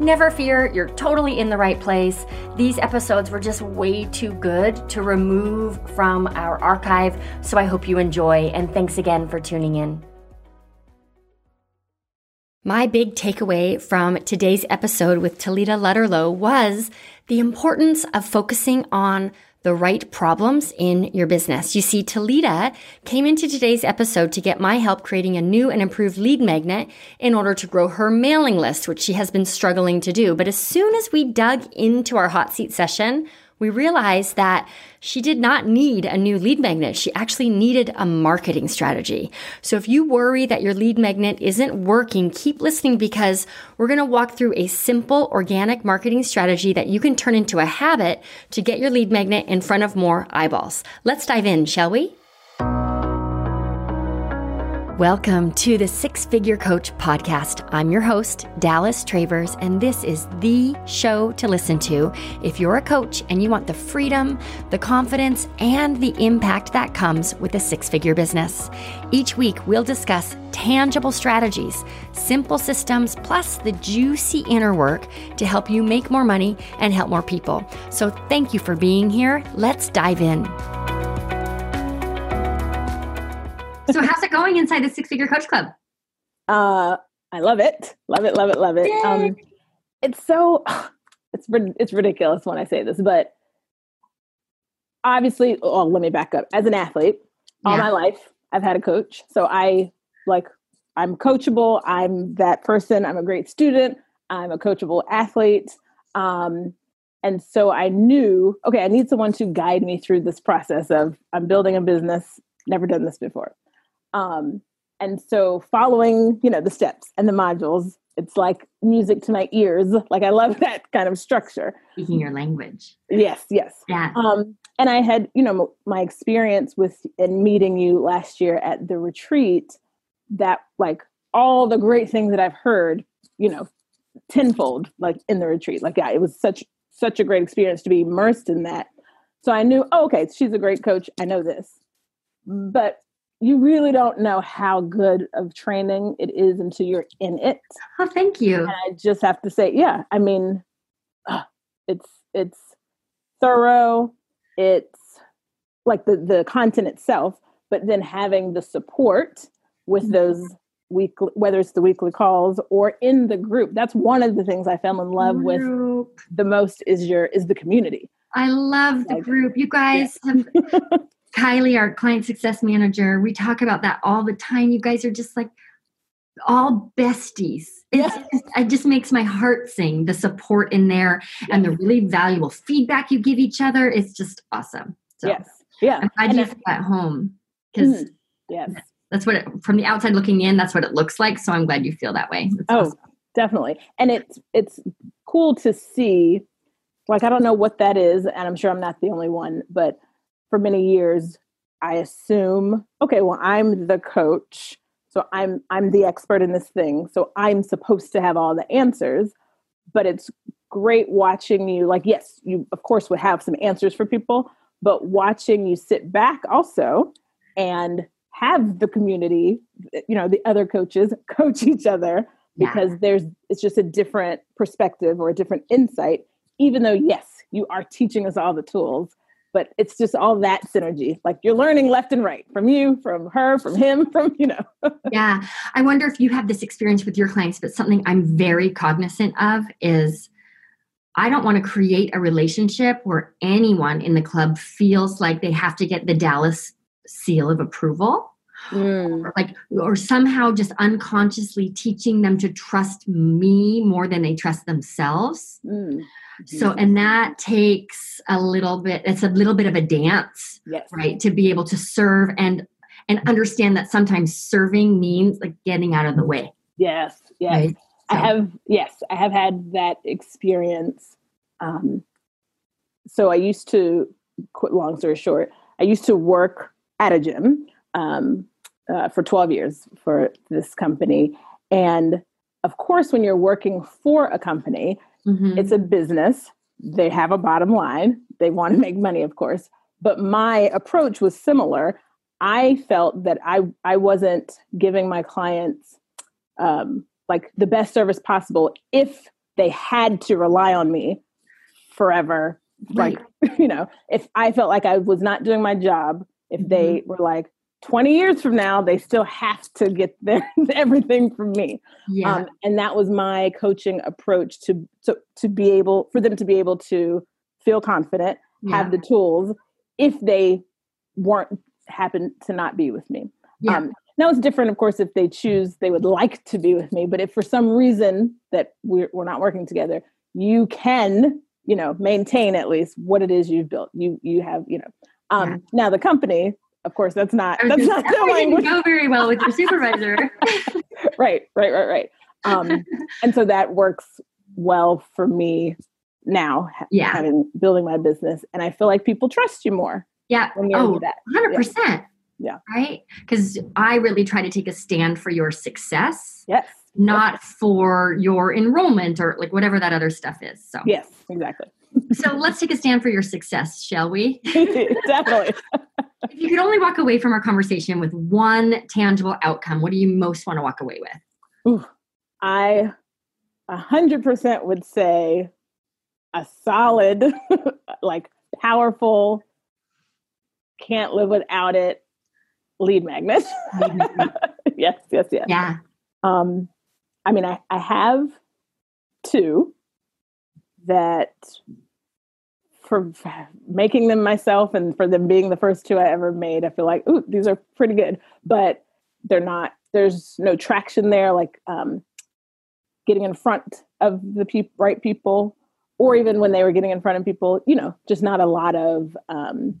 Never fear, you're totally in the right place. These episodes were just way too good to remove from our archive. So I hope you enjoy, and thanks again for tuning in. My big takeaway from today's episode with Talita Lutterloh was the importance of focusing on the right problems in your business. You see, Talita came into today's episode to get my help creating a new and improved lead magnet in order to grow her mailing list, which she has been struggling to do. But as soon as we dug into our hot seat session, we realized that she did not need a new lead magnet. She actually needed a marketing strategy. So if you worry that your lead magnet isn't working, keep listening because we're going to walk through a simple organic marketing strategy that you can turn into a habit to get your lead magnet in front of more eyeballs. Let's dive in, shall we? Welcome to the Six Figure Coach podcast. I'm your host, Dallas Travers, and this is the show to listen to if you're a coach and you want the freedom, the confidence, and the impact that comes with a six figure business. Each week, we'll discuss tangible strategies, simple systems, plus the juicy inner work to help you make more money and help more people. So, thank you for being here. Let's dive in. So how's it going inside the Six Figure Coach Club? Uh, I love it, love it, love it, love it. Um, it's so it's it's ridiculous when I say this, but obviously, oh, let me back up. As an athlete, yeah. all my life, I've had a coach, so I like I'm coachable. I'm that person. I'm a great student. I'm a coachable athlete. Um, and so I knew, okay, I need someone to guide me through this process of I'm building a business, never done this before. Um, and so following, you know, the steps and the modules, it's like music to my ears. Like I love that kind of structure. Speaking your language. Yes, yes. Yeah. Um, and I had, you know, my experience with in meeting you last year at the retreat. That like all the great things that I've heard, you know, tenfold, like in the retreat. Like yeah, it was such such a great experience to be immersed in that. So I knew, oh, okay, she's a great coach. I know this. But you really don't know how good of training it is until you're in it. Oh, thank you. And I just have to say, yeah, I mean, uh, it's it's thorough. It's like the the content itself, but then having the support with mm-hmm. those weekly, whether it's the weekly calls or in the group. That's one of the things I fell in love group. with the most is your is the community. I love the like, group. You guys yeah. have Kylie, our client success manager, we talk about that all the time. You guys are just like all besties. It's yeah. just, it just makes my heart sing. The support in there and the really valuable feedback you give each other. It's just awesome. So yes. Yeah. I'm glad you feel at home because mm, yes. that's what it, from the outside looking in, that's what it looks like. So I'm glad you feel that way. oh, awesome. definitely. And it's, it's cool to see, like, I don't know what that is. And I'm sure I'm not the only one, but for many years i assume okay well i'm the coach so i'm i'm the expert in this thing so i'm supposed to have all the answers but it's great watching you like yes you of course would have some answers for people but watching you sit back also and have the community eh, you know the other coaches coach each other because yeah. there's it's just a different perspective or a different insight even though yes you are teaching us all the tools but it's just all that synergy. Like you're learning left and right from you from her from him from you know. Yeah. I wonder if you have this experience with your clients but something i'm very cognizant of is i don't want to create a relationship where anyone in the club feels like they have to get the dallas seal of approval Mm. Or like or somehow just unconsciously teaching them to trust me more than they trust themselves mm. So, and that takes a little bit, it's a little bit of a dance, yes. right? To be able to serve and, and understand that sometimes serving means like getting out of the way. Yes. Yes. Right? So. I have, yes, I have had that experience. Um, so I used to, quit long story short, I used to work at a gym. Um, uh, for 12 years for this company. And of course, when you're working for a company, mm-hmm. it's a business. They have a bottom line. They want to make money, of course. But my approach was similar. I felt that I, I wasn't giving my clients um, like the best service possible if they had to rely on me forever. Right. Like, you know, if I felt like I was not doing my job, if mm-hmm. they were like, 20 years from now, they still have to get their everything from me. Yeah. Um, and that was my coaching approach to, to to be able for them to be able to feel confident, yeah. have the tools if they weren't happen to not be with me. Yeah. Um, now it's different, of course, if they choose they would like to be with me. But if for some reason that we're, we're not working together, you can, you know, maintain at least what it is you've built. You you have, you know. Um, yeah. Now the company, of course, that's not that's not the language. Go very well with your supervisor. right, right, right, right. Um, and so that works well for me now. Yeah, having building my business, and I feel like people trust you more. Yeah. oh, 100%. Yeah. Yeah. Right? Because I really try to take a stand for your success. Yes. Not yes. for your enrollment or like whatever that other stuff is. So Yes, exactly. So let's take a stand for your success, shall we? Definitely. if you could only walk away from our conversation with one tangible outcome, what do you most want to walk away with? Ooh, I a hundred percent would say a solid, like powerful, can't live without it lead magnet. yes, yes, yes. Yeah. Um, I mean, I, I have two that for making them myself and for them being the first two I ever made, I feel like, ooh, these are pretty good, but they're not, there's no traction there, like um, getting in front of the pe- right people, or even when they were getting in front of people, you know, just not a lot of um,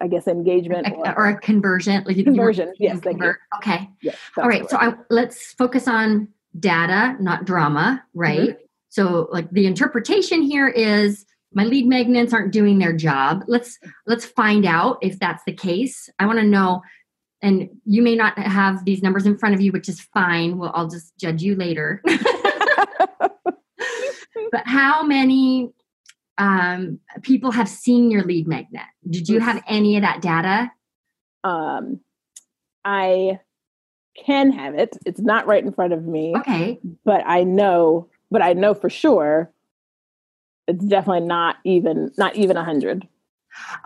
I guess engagement or, or a conversion, like conversion. yes, convert. Okay. Yes, All right. So I, let's focus on data, not drama, right? Mm-hmm. So like the interpretation here is my lead magnets aren't doing their job. Let's let's find out if that's the case. I want to know and you may not have these numbers in front of you, which is fine. Well, I'll just judge you later. but how many um, people have seen your lead magnet. Did you have any of that data? Um, I can have it. It's not right in front of me. Okay. But I know, but I know for sure it's definitely not even not even a hundred.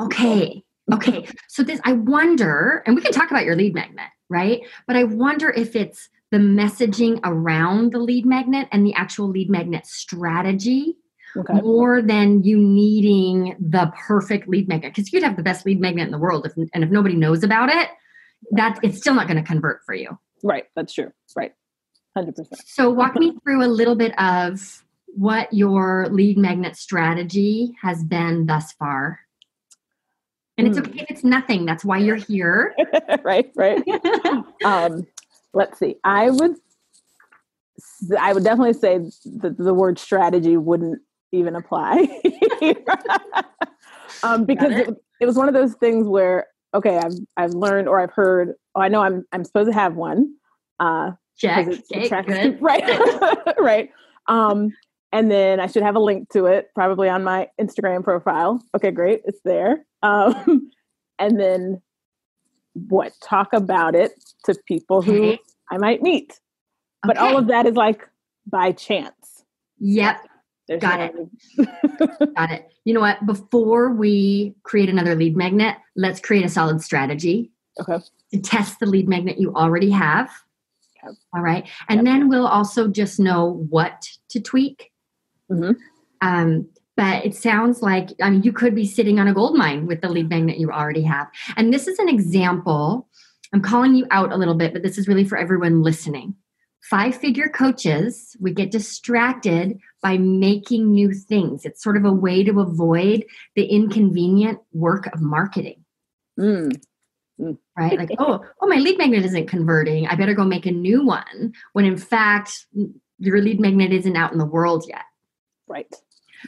Okay. Okay. so this I wonder, and we can talk about your lead magnet, right? But I wonder if it's the messaging around the lead magnet and the actual lead magnet strategy okay. more than you needing the perfect lead magnet. Because you could have the best lead magnet in the world, if, and if nobody knows about it, that it's still not going to convert for you. Right. That's true. Right. Hundred percent. So walk me through a little bit of what your lead magnet strategy has been thus far. And it's hmm. okay if it's nothing. That's why you're here. right, right. um, let's see. I would I would definitely say that the word strategy wouldn't even apply um, because it. It, it, was one of those things where okay I've I've learned or I've heard oh I know I'm I'm supposed to have one uh check okay, good. right right um and then I should have a link to it probably on my Instagram profile okay great it's there um and then what talk about it to people okay. who I might meet but all of that is like by chance yep there's Got it. Got it. You know what? Before we create another lead magnet, let's create a solid strategy. Okay. To test the lead magnet you already have. All right. And yep. then we'll also just know what to tweak. Mm-hmm. Um, but it sounds like I mean you could be sitting on a gold mine with the lead magnet you already have. And this is an example. I'm calling you out a little bit, but this is really for everyone listening five figure coaches, we get distracted by making new things. It's sort of a way to avoid the inconvenient work of marketing. Mm. Right? Like, oh, oh, my lead magnet isn't converting. I better go make a new one. When in fact, your lead magnet isn't out in the world yet. Right.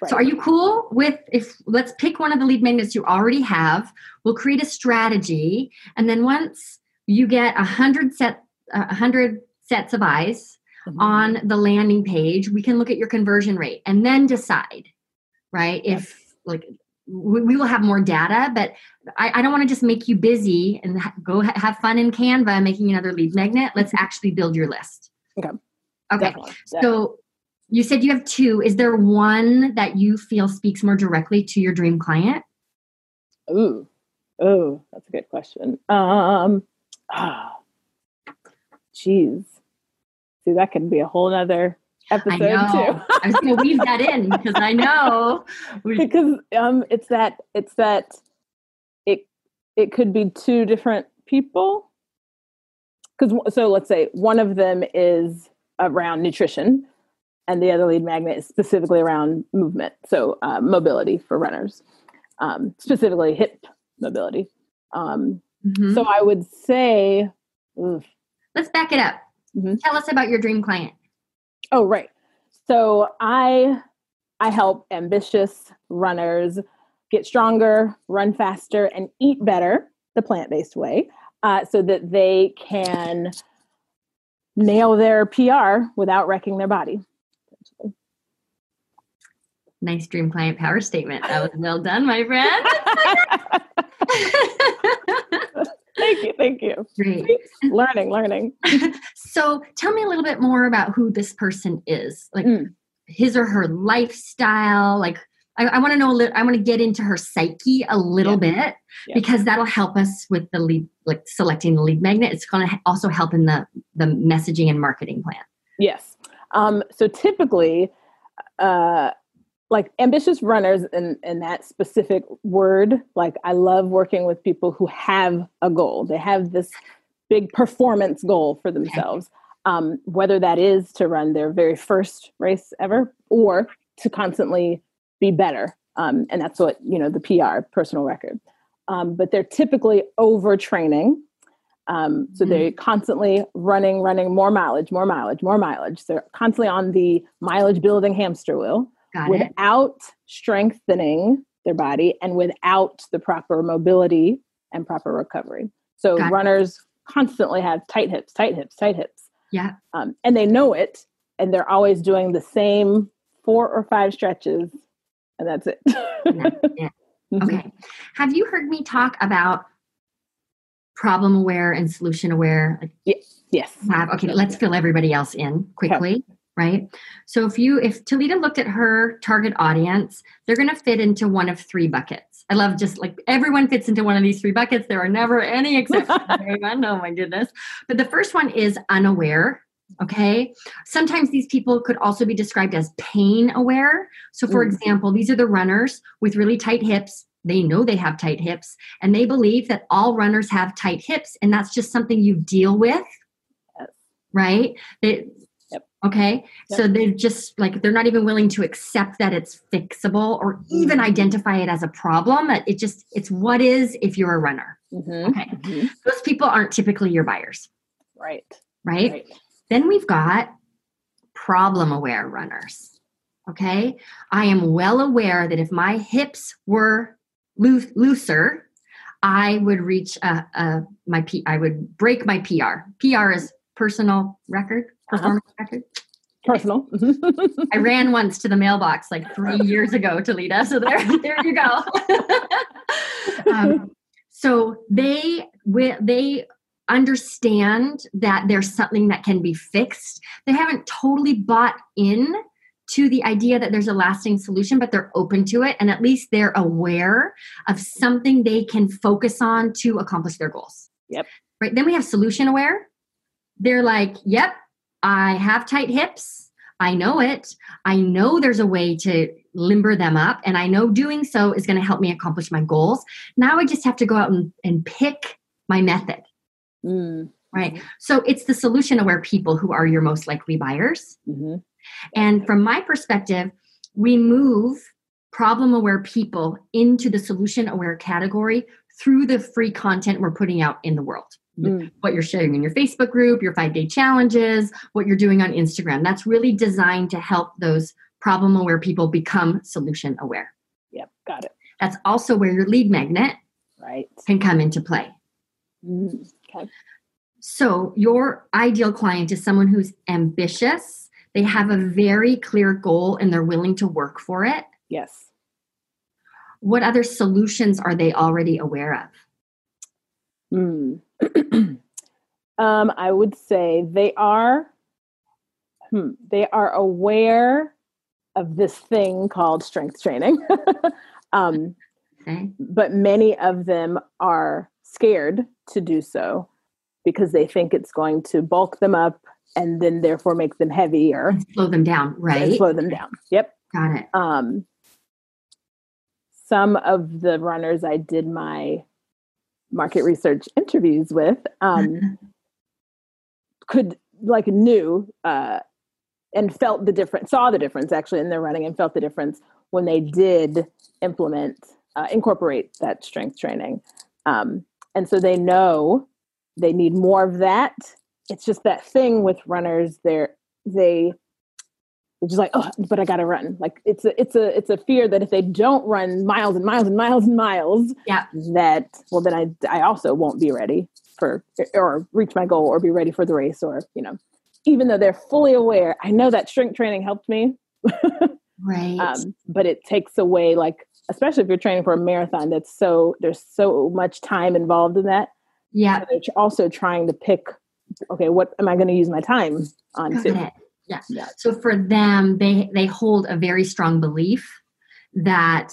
Right. So are you cool with if let's pick one of the lead magnets you already have, we'll create a strategy and then once you get a hundred set a hundred sets of eyes mm-hmm. on the landing page. We can look at your conversion rate and then decide, right? If like we, we will have more data, but I, I don't want to just make you busy and ha- go ha- have fun in Canva making another lead magnet. Let's mm-hmm. actually build your list. Okay. Okay. Definitely. So you said you have two. Is there one that you feel speaks more directly to your dream client? Ooh, oh, that's a good question. Um, ah, geez, see, that could be a whole other episode too. I was going to weave that in because I know because um, it's that it's that it it could be two different people. Because so let's say one of them is around nutrition, and the other lead magnet is specifically around movement, so uh, mobility for runners, um, specifically hip mobility. Um, mm-hmm. So I would say, oof. let's back it up. Mm-hmm. Tell us about your dream client. Oh, right. So I I help ambitious runners get stronger, run faster, and eat better the plant based way, uh, so that they can nail their PR without wrecking their body. Nice dream client power statement. That was well done, my friend. thank you, thank you. Great. Learning, learning. so tell me a little bit more about who this person is. Like mm. his or her lifestyle, like I, I want to know a little, I want to get into her psyche a little yeah. bit yeah. because that'll help us with the lead, like selecting the lead magnet. It's going to also help in the, the messaging and marketing plan. Yes. Um, so typically, uh, like ambitious runners in, in that specific word, like I love working with people who have a goal. They have this big performance goal for themselves. Um, whether that is to run their very first race ever or to constantly be better. Um, and that's what, you know, the PR, personal record. Um, but they're typically overtraining. Um, so mm-hmm. they're constantly running, running more mileage, more mileage, more mileage. They're constantly on the mileage building hamster wheel Got without it. strengthening their body and without the proper mobility and proper recovery. So Got runners it. constantly have tight hips, tight hips, tight hips. Yeah. Um, and they know it, and they're always doing the same four or five stretches, and that's it. yeah. Yeah. Mm-hmm. Okay. Have you heard me talk about problem aware and solution aware? Yes. Yes. Have, okay, let's fill everybody else in quickly. Okay right? So if you if Talita looked at her target audience, they're going to fit into one of three buckets. I love just like everyone fits into one of these three buckets. There are never any exceptions. oh my goodness. But the first one is unaware. Okay. Sometimes these people could also be described as pain aware. So, for mm. example, these are the runners with really tight hips. They know they have tight hips and they believe that all runners have tight hips and that's just something you deal with right? They, Okay. Yep. So they're just like, they're not even willing to accept that it's fixable or even mm-hmm. identify it as a problem. It just, it's what is if you're a runner. Mm-hmm. Okay. Mm-hmm. Those people aren't typically your buyers. Right. right. Right. Then we've got problem aware runners. Okay. I am well aware that if my hips were loo- looser, I would reach a, a my P, I would break my PR. PR is personal record performance uh-huh. record? Personal. I ran once to the mailbox like three years ago, Talita. So there, there you go. um, so they they understand that there's something that can be fixed. They haven't totally bought in to the idea that there's a lasting solution, but they're open to it. And at least they're aware of something they can focus on to accomplish their goals. Yep. Right. Then we have solution aware. They're like, yep, I have tight hips. I know it. I know there's a way to limber them up, and I know doing so is going to help me accomplish my goals. Now I just have to go out and, and pick my method. Mm. Right. So it's the solution aware people who are your most likely buyers. Mm-hmm. And from my perspective, we move problem aware people into the solution aware category through the free content we're putting out in the world mm. what you're sharing in your Facebook group, your five day challenges, what you're doing on Instagram. That's really designed to help those problem aware people become solution aware. Yep, got it. That's also where your lead magnet right can come into play. Mm, okay. So, your ideal client is someone who's ambitious, they have a very clear goal, and they're willing to work for it. Yes. What other solutions are they already aware of? Mm. um, I would say they are hmm, they are aware of this thing called strength training. um, okay. But many of them are scared to do so because they think it's going to bulk them up and then therefore make them heavier. And slow them down, right? slow them down. Yep. Got it. Um, some of the runners I did my market research interviews with um, mm-hmm. could like knew uh, and felt the difference, saw the difference actually in their running, and felt the difference when they did implement, uh, incorporate that strength training. Um, and so they know they need more of that. It's just that thing with runners; they're they they're just like, oh, but I gotta run. Like it's a it's a it's a fear that if they don't run miles and miles and miles and miles, yeah, that well then I I also won't be ready for or reach my goal or be ready for the race or you know even though they're fully aware, I know that strength training helped me. right. Um, but it takes away, like, especially if you're training for a marathon, that's so, there's so much time involved in that. Yeah. So they're also trying to pick, okay, what am I going to use my time on to? Yeah. yeah. So for them, they, they hold a very strong belief that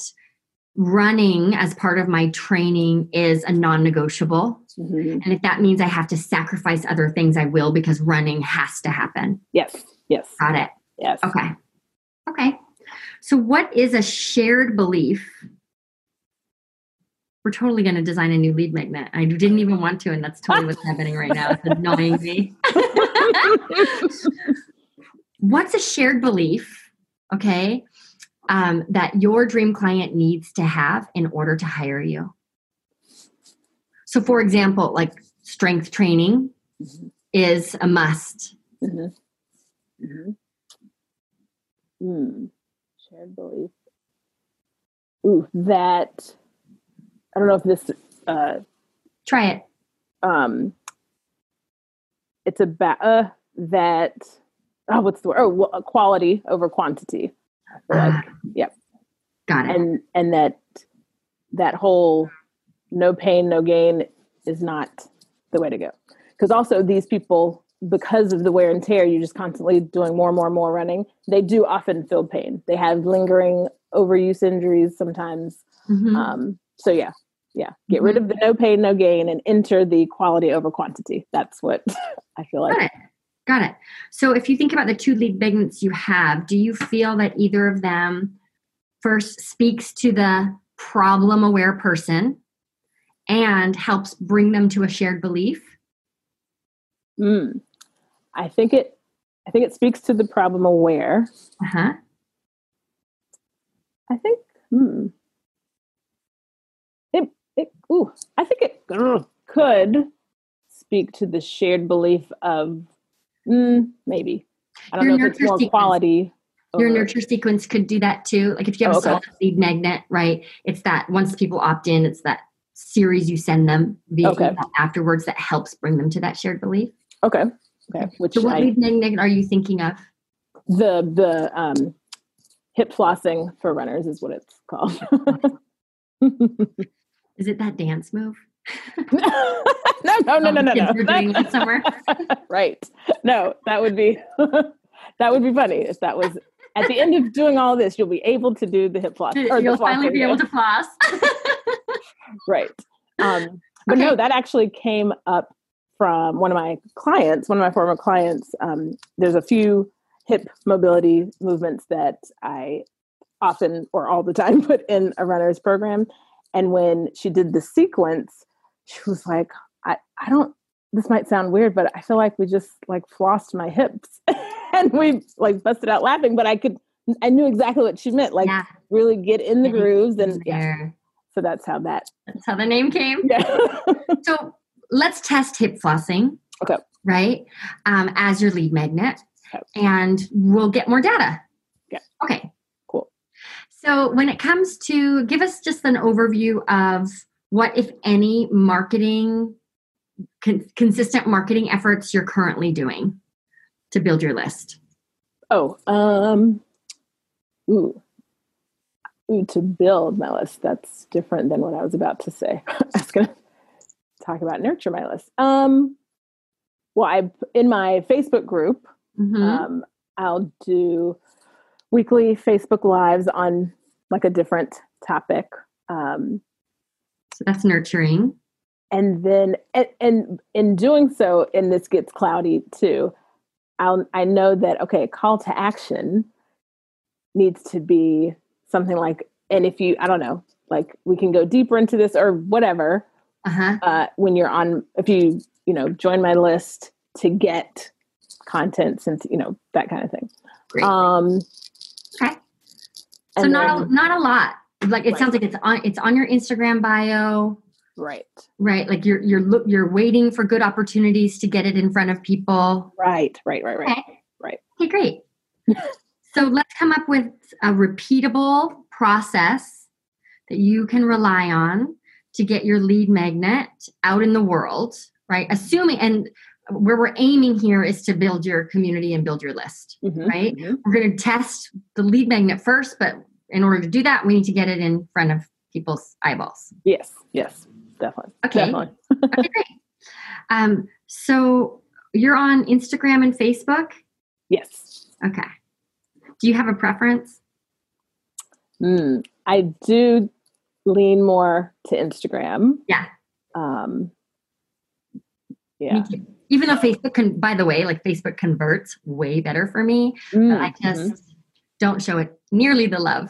running as part of my training is a non negotiable. Mm-hmm. And if that means I have to sacrifice other things, I will because running has to happen. Yes. Yes. Got it. Yes. Okay. Okay. So, what is a shared belief? We're totally going to design a new lead magnet. I didn't even want to, and that's totally what's happening right now. It's annoying me. What's a shared belief? Okay um, that your dream client needs to have in order to hire you. So, for example, like strength training mm-hmm. is a must. Mm-hmm. Mm-hmm. Mm. Shared belief. Ooh, that. I don't know if this. Uh, Try it. Um, it's about uh, that. Oh, what's the word? Oh, quality over quantity. Like, uh, yep. Got it. And and that that whole no pain, no gain is not the way to go. Because also these people, because of the wear and tear, you're just constantly doing more and more and more running. They do often feel pain. They have lingering overuse injuries sometimes. Mm-hmm. Um, so yeah, yeah. Get mm-hmm. rid of the no pain, no gain, and enter the quality over quantity. That's what I feel like. Got it. So if you think about the two lead magnets you have, do you feel that either of them first speaks to the problem aware person and helps bring them to a shared belief? Mm. I think it I think it speaks to the problem aware. Uh-huh. I think hmm. It it ooh, I think it could speak to the shared belief of Mm, maybe. I don't Your know if it's more sequence. quality. Your nurture sequence could do that too. Like if you have oh, a solid lead magnet, right? It's that once people opt in, it's that series you send them via okay. afterwards that helps bring them to that shared belief. Okay. Okay. Which so what I, lead magnet are you thinking of? The the um, hip flossing for runners is what it's called. is it that dance move? no, no, no, no, no, no. that somewhere. right. No, that would be that would be funny if that was at the end of doing all this, you'll be able to do the hip floss. Or you'll finally be able to floss. right. Um, but okay. no, that actually came up from one of my clients, one of my former clients. Um, there's a few hip mobility movements that I often or all the time put in a runner's program. And when she did the sequence, she was like, I, I don't, this might sound weird, but I feel like we just like flossed my hips and we like busted out laughing, but I could, I knew exactly what she meant. Like yeah. really get in the grooves and yeah. So that's how that. That's how the name came. Yeah. so let's test hip flossing. Okay. Right. Um, as your lead magnet okay. and we'll get more data. Yeah. Okay. Cool. So when it comes to give us just an overview of what, if any, marketing con- consistent marketing efforts you're currently doing to build your list? Oh, um, ooh, ooh, to build my list. That's different than what I was about to say. I was going to talk about nurture my list. Um, well, I in my Facebook group, Mhm. um, I'll do weekly Facebook lives on like a different topic. Um, so that's nurturing. And then and, and in doing so and this gets cloudy too I'll, i know that okay call to action needs to be something like and if you i don't know like we can go deeper into this or whatever Uh huh. uh, when you're on if you you know join my list to get content since you know that kind of thing Great. um okay. So not a, not a lot. Like it Right. sounds like it's on it's on your Instagram bio, right right? Like you're you're look you're waiting for good opportunities to get it in front of people. right right right right Okay. Right. Okay, great. so let's come up with a repeatable process that you can rely on to get your lead magnet out in the world, right? Assuming, and where we're aiming here is to build your community and build your list, Mhm, right? mhm. We're going to test the lead magnet first, but in order to do that, we need to get it in front of people's eyeballs. yes yes definitely Okay. definitely Okay, great. Um, so you're on Instagram and Facebook? yes Okay. Do you have a preference? Mm, I do lean more to Instagram. Yeah. Um, yeah. Even though Facebook can, by the way, like Facebook converts way better for me, but Mm, I just mhm. don't show it nearly the love.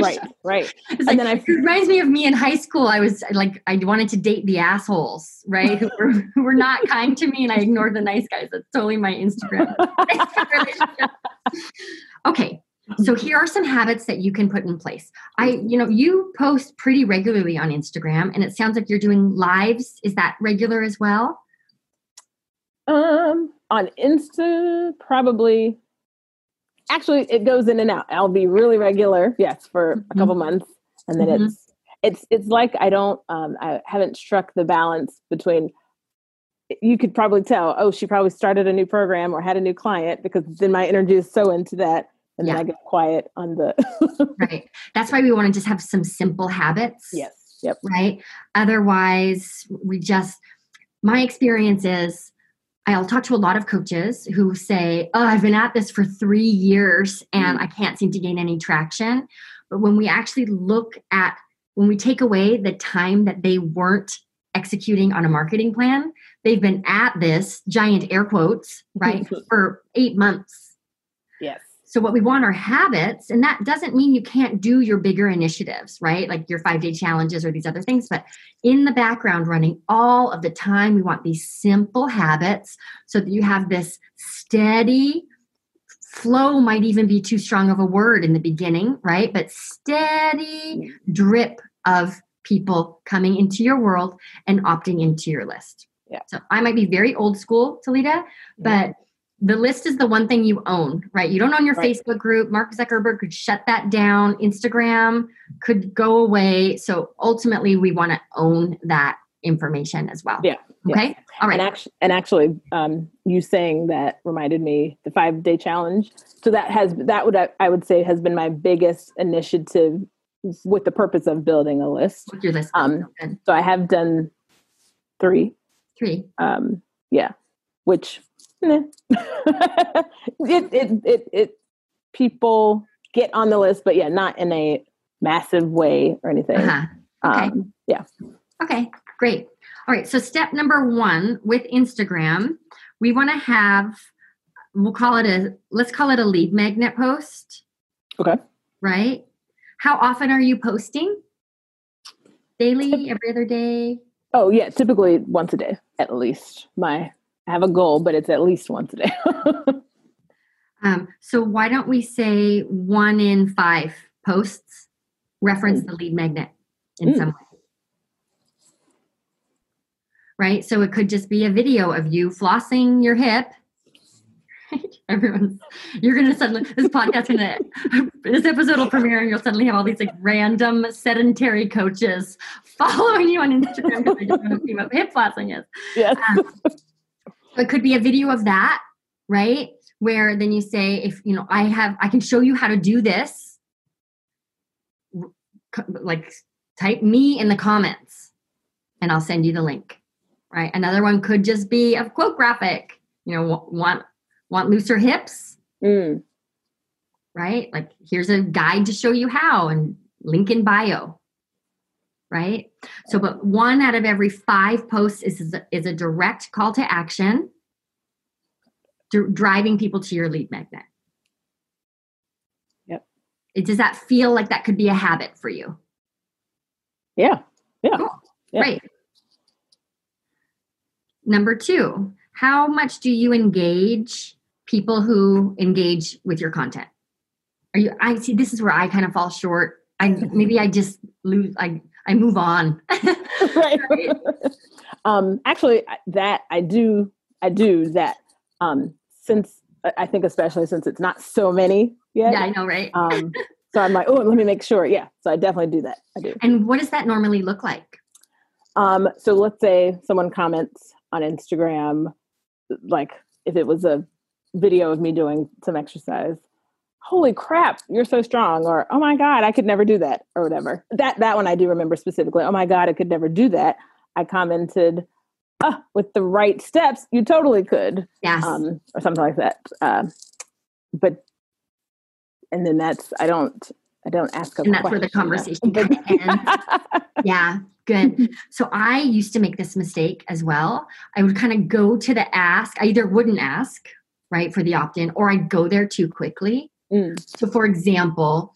Right, right. It's And like, then I- it reminds me of me in high school. I was like, I wanted to date the assholes, right? who, were, who were not kind to me, and I ignored the nice guys. That's totally my Instagram. okay, so here are some habits that you can put in place. I, you know, you post pretty regularly on Instagram, and it sounds like you're doing lives. Is that regular as well? Um, on Insta, probably. Actually, it goes in and out. I'll be really regular, yes, for a Mhm. couple months, and then Mhm. it's it's it's like I don't um I haven't struck the balance between. You could probably tell. Oh, she probably started a new program or had a new client because then my energy is so into that, and Yeah. then I get quiet on the. Right. That's why we want to just have some simple habits. yes. Yep. right? Otherwise, we just, my experience is I'll talk to a lot of coaches who say, Oh, I've been at this for three years and mm. I can't seem to gain any traction. But when we actually look at, when we take away the time that they weren't executing on a marketing plan, they've been at this giant air quotes, right, for eight months. So what we want are habits, and that doesn't mean you can't do your bigger initiatives, right? Like your five day challenges or these other things. But in the background, running all of the time, we want these simple habits so that you have this steady flow. Might even be too strong of a word in the beginning, right? But steady drip of people coming into your world and opting into your list. Yeah. So I might be very old school, Talita, but the list is the one thing you own, right? You don't own your Right. Facebook group. Mark Zuckerberg could shut that down. Instagram could go away. So ultimately, we want to own that information as well. Yeah, Okay. All right. And actually, and actually, um, you saying that reminded me the five day challenge. So that has that would I, would say has been my biggest initiative with the purpose of building a list. With your list. um, So I have done three. Three. Um, yeah, which. it, it it it people get on the list, but yeah, not in a massive way or anything. Uh-huh. Okay. Um, yeah. Okay, great. All right, so step number one with Instagram, we want to have, we'll call it a, let's call it a lead magnet post, Okay. right? How often are you posting? Daily, every other day? Oh yeah, typically once a day at least. My I have a goal, but it's at least once a day. Um, so why don't we say one in five posts reference the lead magnet in Mm. some way? Right? So it could just be a video of you flossing your hip. Everyone's you're gonna suddenly this podcast gonna this episode will premiere and you'll suddenly have all these like random sedentary coaches following you on Instagram because they just want to see what hip flossing is. Yes. Um, it could be a video of that, right? Where then you say, if you know, I have, I can show you how to do this. Like, type me in the comments, and I'll send you the link. Right. Another one could just be a quote graphic. You know, want want looser hips. Mm. Right. Like, here's a guide to show you how, and link in bio. Right. So, but one out of every five posts is is a direct call to action driving people to your lead magnet. Yep. It, does that feel like that could be a habit for you? Yeah. Yeah. Cool. yeah. Right. Number two, how much do you engage people who engage with your content? Are you, I see, this is where I kind of fall short. I, maybe I just lose, I, I move on. right. right. um, actually that I do, I do that. Um, since I think especially since it's not so many yet. Yeah, I know, right? um, so I'm like, oh, let me make sure. Yeah, so I definitely do that. I do. And what does that normally look like? Um, so let's say someone comments on Instagram, like if it was a video of me doing some exercise, holy crap, you're so strong, or oh my god, I could never do that, or whatever. That that one I do remember specifically. Oh my god, I could never do that. I commented, oh, with the right steps, you totally could. Yes. Um, or something like that. Uh, but, and then that's, I don't, I don't ask a And that's where the conversation ends. yeah, good. So I used to make this mistake as well. I would kind of go to the ask. I either wouldn't ask, right, for the opt in, or I'd go there too quickly. Mm. So, for example,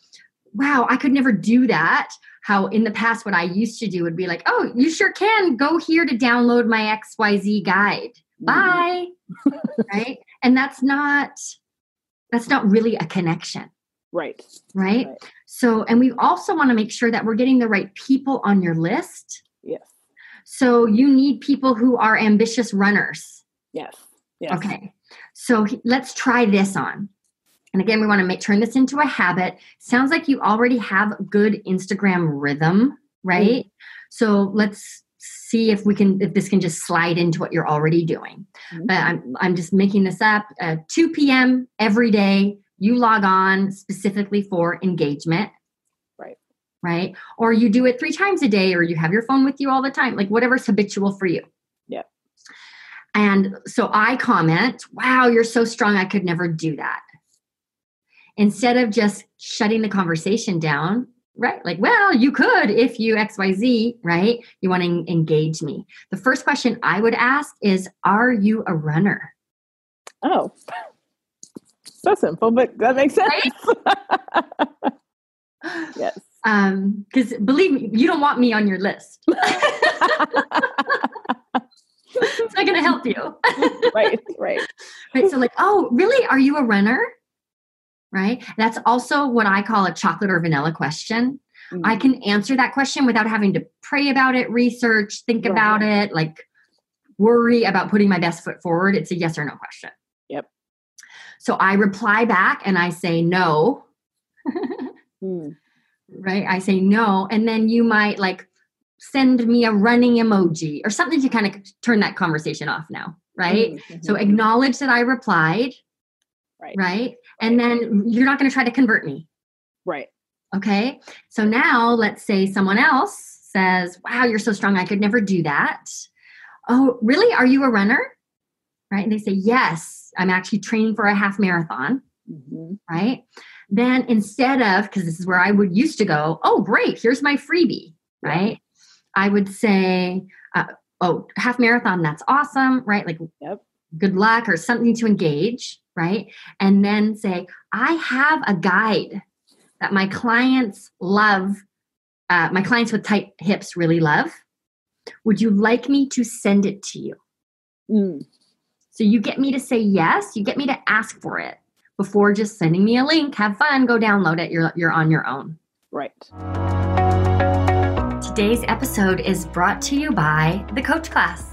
wow, I could never do that how in the past what I used to do would be like, oh, you sure can go here to download my XYZ guide. Mm-hmm. Bye. right? And that's not that's not really a connection. Right. right. Right. So and we also want to make sure that we're getting the right people on your list. Yes. So you need people who are ambitious runners. Yes. yes. Okay. So let's try this on. And again, we want to make turn this into a habit. Sounds like you already have good Instagram rhythm, right? Mm. So let's see if we can if this can just slide into what you're already doing. Mm. But I'm I'm just making this up. Uh, 2 p.m. every day, you log on specifically for engagement. Right. Right. Or you do it three times a day, or you have your phone with you all the time, like whatever's habitual for you. Yeah. And so I comment, wow, you're so strong. I could never do that instead of just shutting the conversation down right? Like well you could if you xyz right? You want to engage me. The first question i would ask is are you a runner? Oh. So simple but that makes sense. Right? yes. Um because believe me you don't want me on your list. It's not going to help you. Right right. Right so like oh really? Are you a runner right? That's also what I call a chocolate or vanilla question. Mm-hmm. I can answer that question without having to pray about it, research, think right. about it, like worry about putting my best foot forward. It's a yes or no question. Yep. So I reply back and I say no. mm. Right? I say no. And then you might like send me a running emoji or something to kind of turn that conversation off now. Right? Mm-hmm. So acknowledge that I replied. Right. Right and then you're not going to try to convert me. Right. Okay. So now let's say someone else says, Wow, you're so strong. I could never do that. Oh, really? Are you a runner? Right. And they say, Yes, I'm actually training for a half marathon. Mm-hmm. Right. Then instead of, because this is where I would used to go, Oh, great. Here's my freebie. Right. I would say, uh, Oh, half marathon. That's awesome. Right. Like, yep. Good luck or something to engage right? And then say, I have a guide that my clients love, uh, my clients with tight hips really love. Would you like me to send it to you? Mm. So you get me to say yes, you get me to ask for it before just sending me a link. Have fun, go download it. You're, you're on your own. Right. Today's episode is brought to you by the Coach Class.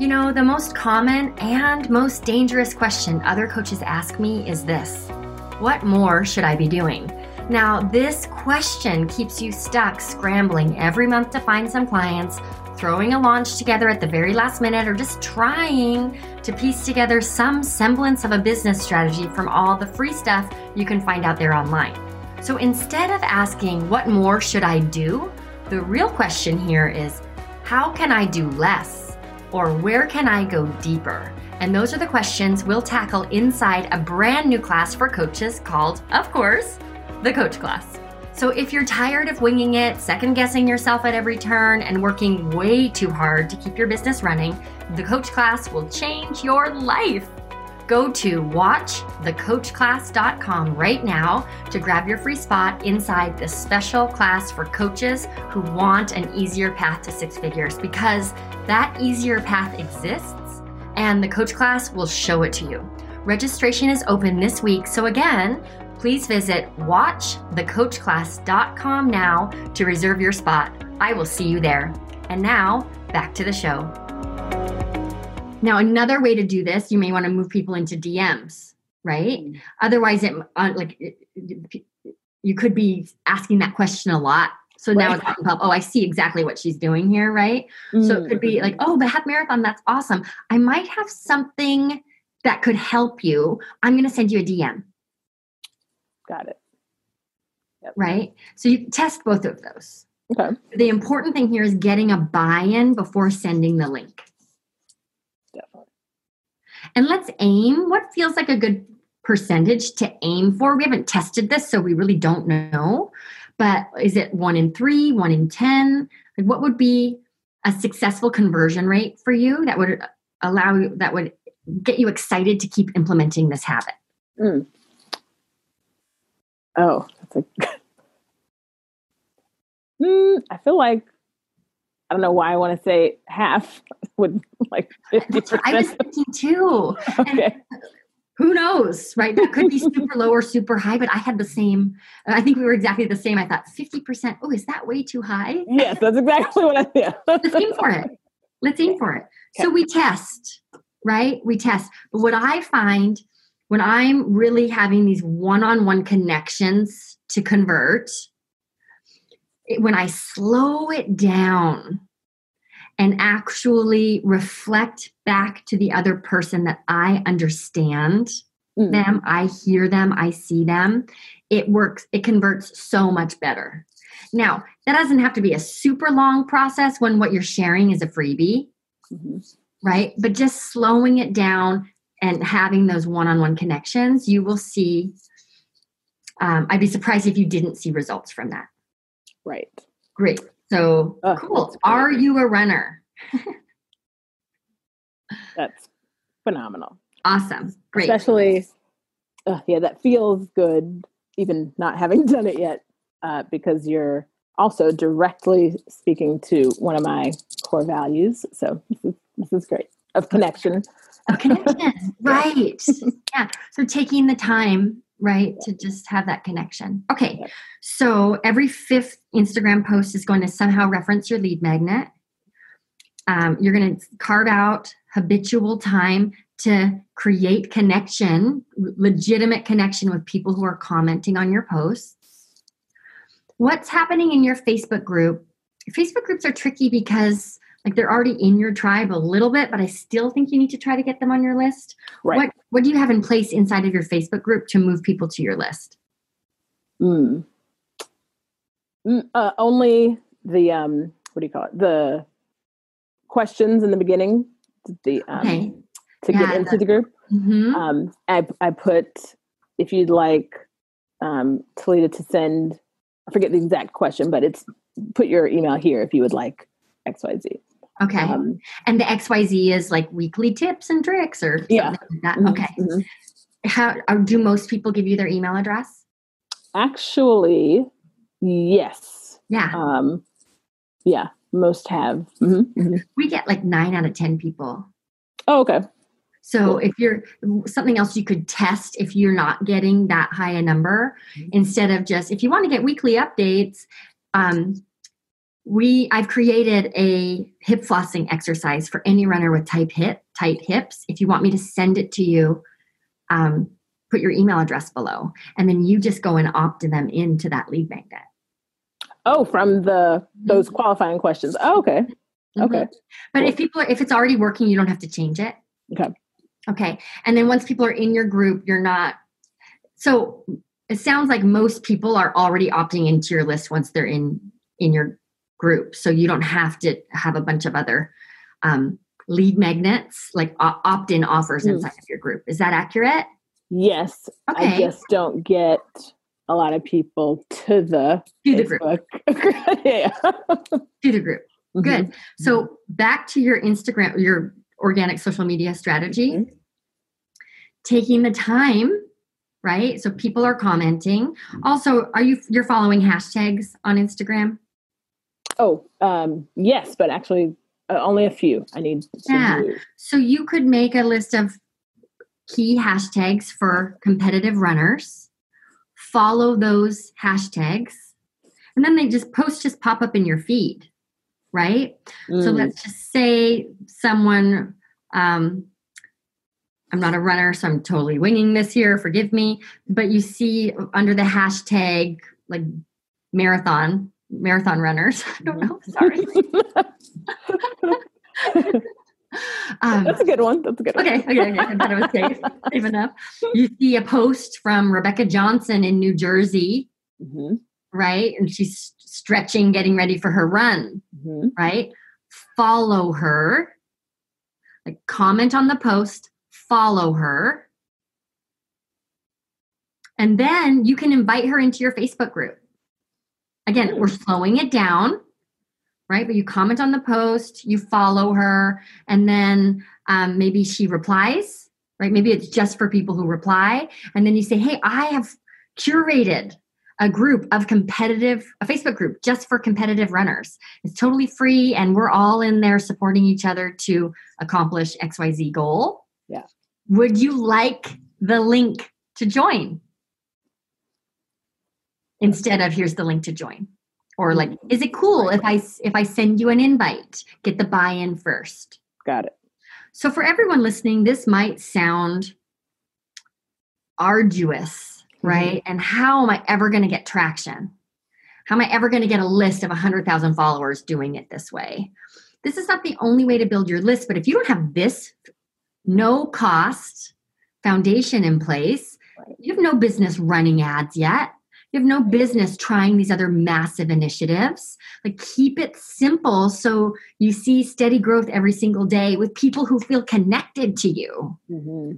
You know, the most common and most dangerous question other coaches ask me is this What more should I be doing? Now, this question keeps you stuck scrambling every month to find some clients, throwing a launch together at the very last minute, or just trying to piece together some semblance of a business strategy from all the free stuff you can find out there online. So instead of asking, What more should I do? the real question here is, How can I do less? Or where can I go deeper? And those are the questions we'll tackle inside a brand new class for coaches called, of course, the Coach Class. So if you're tired of winging it, second guessing yourself at every turn, and working way too hard to keep your business running, the Coach Class will change your life. Go to watchthecoachclass.com right now to grab your free spot inside this special class for coaches who want an easier path to six figures because that easier path exists and the coach class will show it to you. Registration is open this week, so again, please visit watchthecoachclass.com now to reserve your spot. I will see you there. And now, back to the show. Now, another way to do this, you may want to move people into DMs, right? Mm. Otherwise, it uh, like it, you could be asking that question a lot. So now right. it's up. Oh, I see exactly what she's doing here, right? Mm. So it could be like, oh, the half marathon, that's awesome. I might have something that could help you. I'm going to send you a DM. Got it. Yep. Right. So you test both of those. Okay. The important thing here is getting a buy-in before sending the link. And let's aim what feels like a good percentage to aim for. We haven't tested this, so we really don't know. But is it one in three, one in 10? Like what would be a successful conversion rate for you that would allow you, that would get you excited to keep implementing this habit? Mm. Oh, that's a mm, I feel like I don't know why I want to say half would like 50%. I was thinking too. Okay. And who knows, right? That could be super low or super high, but I had the same. I think we were exactly the same. I thought 50%. Oh, is that way too high? Yes, that's exactly what I think. Let's aim for it. Let's aim for it. Okay. So we test, right? We test. But what I find when I'm really having these one on one connections to convert, when I slow it down and actually reflect back to the other person that I understand mm. them, I hear them, I see them, it works, it converts so much better. Now, that doesn't have to be a super long process when what you're sharing is a freebie, mm-hmm. right? But just slowing it down and having those one on one connections, you will see. Um, I'd be surprised if you didn't see results from that. Right. Great. So oh, cool. Are you a runner? that's phenomenal. Awesome. Great. Especially, uh, yeah, that feels good, even not having done it yet, uh, because you're also directly speaking to one of my core values. So this is, this is great of connection. Of connection, right? yeah. So taking the time right? To just have that connection. Okay. So every fifth Instagram post is going to somehow reference your lead magnet. Um, you're going to carve out habitual time to create connection, legitimate connection with people who are commenting on your posts. What's happening in your Facebook group? Facebook groups are tricky because like they're already in your tribe a little bit, but I still think you need to try to get them on your list. Right. What what do you have in place inside of your Facebook group to move people to your list? Mm. Mm, uh, only the um, what do you call it? The questions in the beginning. The um, okay. to yeah, get into the, the group. Mm-hmm. Um, I I put if you'd like um, Tilita to send. I forget the exact question, but it's put your email here if you would like X Y Z. Okay. Um, and the XYZ is like weekly tips and tricks or yeah. Like that. Mm-hmm. Okay. Mm-hmm. How uh, do most people give you their email address? Actually, yes. Yeah. Um, yeah, most have. Mm-hmm. mm-hmm. We get like nine out of 10 people. Oh, okay. So cool. if you're something else you could test if you're not getting that high a number, mm-hmm. instead of just if you want to get weekly updates, um, we I've created a hip flossing exercise for any runner with tight hip tight hips. If you want me to send it to you, um, put your email address below, and then you just go and opt them into that lead magnet. Oh, from the those mm-hmm. qualifying questions. Oh, okay. Mm-hmm. Okay. But cool. if people are, if it's already working, you don't have to change it. Okay. Okay. And then once people are in your group, you're not so it sounds like most people are already opting into your list once they're in in your group. So you don't have to have a bunch of other um, lead magnets, like opt in offers mm. inside of your group. Is that accurate? Yes. Okay. I just don't get a lot of people to the to the Facebook. group. yeah. to the group. Mm-hmm. Good. So back to your Instagram, your organic social media strategy. Mm-hmm. Taking the time, right? So people are commenting. Also, are you you're following hashtags on Instagram? Oh, um, yes, but actually uh, only a few. I need. yeah. Do. So you could make a list of key hashtags for competitive runners. Follow those hashtags, and then they just post just pop up in your feed, right? Mm. So let's just say someone. Um, I'm not a runner, so I'm totally winging this here. Forgive me. But you see under the hashtag like marathon, marathon runners. I don't know. Sorry. um, That's a good one. That's a good okay, one. Okay, okay. I thought it was safe, safe enough. You see a post from Rebecca Johnson in New Jersey, mm-hmm. right? And she's stretching, getting ready for her run, mm-hmm. right? Follow her. Like comment on the post, follow her. And then you can invite her into your Facebook group. Again, we're slowing it down, right? But you comment on the post, you follow her, and then um, maybe she replies, right? Maybe it's just for people who reply. And then you say, hey, I have curated a group of competitive, a Facebook group just for competitive runners. It's totally free, and we're all in there supporting each other to accomplish XYZ goal. Yeah. Would you like the link to join? Instead of here's the link to join. Or like mm-hmm. is it cool if i if i send you an invite? Get the buy-in first. Got it. So for everyone listening this might sound arduous mm-hmm. right? Mm-hmm. and how am i ever going to get traction? How am i ever going to get a list of 100000 followers doing it this way? This is not the only way to build your list but if you don't have this no cost foundation in place you have no business running ads yet you have no business trying these other massive initiatives. Like, keep it simple so you see steady growth every single day with people who feel connected to you. Mm-hmm.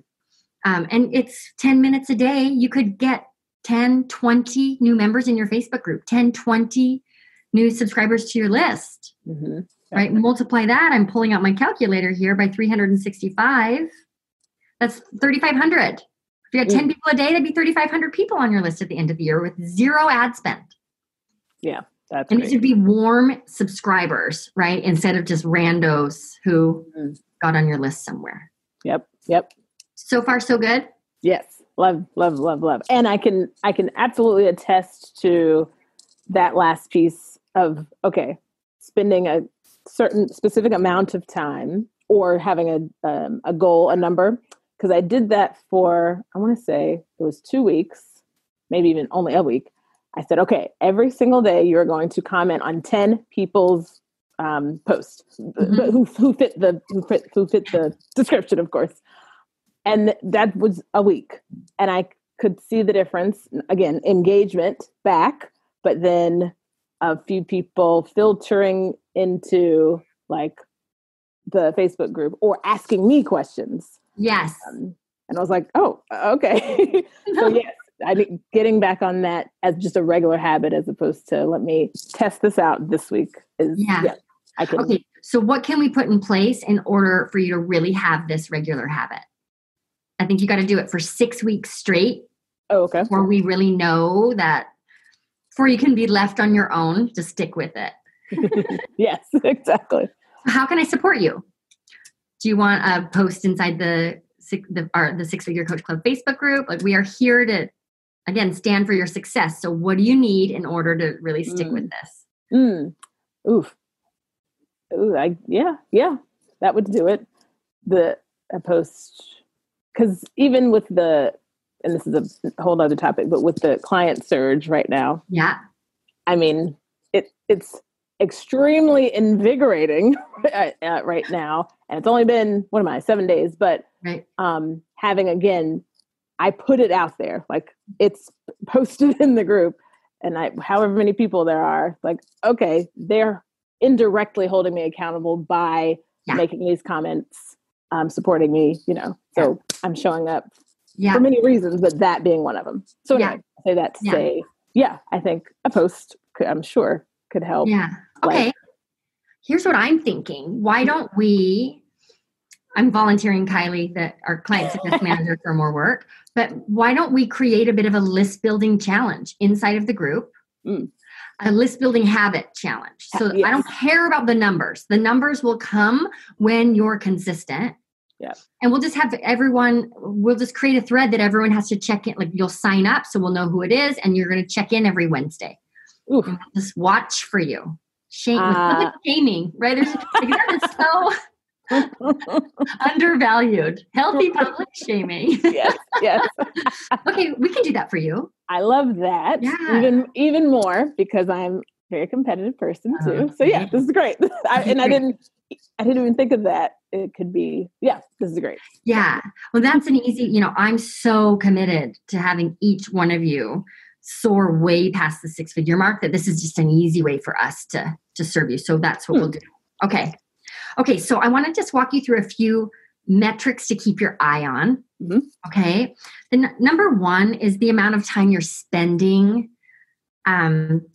Um, and it's 10 minutes a day. You could get 10, 20 new members in your Facebook group, 10, 20 new subscribers to your list. Mm-hmm. Right? Multiply that. I'm pulling out my calculator here by 365. That's 3,500. If you had 10 people a day, that'd be 3,500 people on your list at the end of the year with zero ad spend. Yeah. That's and great. it should be warm subscribers, right? Instead of just randos who mm-hmm. got on your list somewhere. Yep. Yep. So far, so good. Yes. Love, love, love, love. And I can, I can absolutely attest to that last piece of, okay, spending a certain specific amount of time or having a, um, a goal, a number because I did that for, I want to say it was two weeks, maybe even only a week. I said, okay, every single day you're going to comment on 10 people's um, posts mm-hmm. who, who fit the who fit, who fit the description, of course. And that was a week. And I could see the difference. Again, engagement back, but then a few people filtering into like the Facebook group or asking me questions. Yes. Um, and I was like, oh, okay. so yes, I think getting back on that as just a regular habit as opposed to let me test this out this week is yeah. yeah I can. Okay. So what can we put in place in order for you to really have this regular habit? I think you got to do it for six weeks straight. Oh, okay. Where we really know that before you can be left on your own, just stick with it. yes, exactly. How can I support you? Do you want a post inside the the, our, the six figure coach club facebook group like we are here to again stand for your success so what do you need in order to really stick mm. with this mm. Oof. Ooh, I yeah, yeah. That would do it. The a post because even with the and this is a whole other topic, but with the client surge right now, Yeah. I mean, it it's extremely invigorating right now, and it's only been what am I seven days, but Right. um, having again, I put it out there, like it's posted in the group, and I however many people there are, like okay, they're indirectly holding me accountable by Yeah. making these comments, um, supporting me, you know. So I'm showing up Yeah. for many reasons, but that being one of them. So Yeah. anyway, I say that to Yeah. say, yeah, I think a post, could, I'm sure, could help. Yeah. Like- Okay. Here's what I'm thinking. Why don't we? I'm volunteering Kylie, that our client success manager, for more work. But why don't we create a bit of a list building challenge inside of the group? Mm. A list building habit challenge. So Ha- I don't care about the numbers. The numbers will come when you're consistent. Yeah. And we'll just have everyone, we'll just create a thread that everyone has to check in. Like you'll sign up so we'll know who it is, and you're going to check in every Wednesday we'll just watch for you. Shame, public ah. shaming, right? There's like, that is so undervalued. Healthy public shaming. yes, yes. okay, we can do that for you. I love that. Yeah. Even even more because I'm a very competitive person too. Oh, so yeah, this is great. I, and I didn't I didn't even think of that. It could be yeah, this is great. Yeah. Well, that's an easy, you know, I'm so committed to having each one of you soar way past the six figure mark that this is just an easy way for us to to serve you. So that's what Hmm. we'll do. Okay. Okay. So I want to just walk you through a few metrics to keep your eye on. Mhm. Okay. The n- number one is the amount of time you're spending um,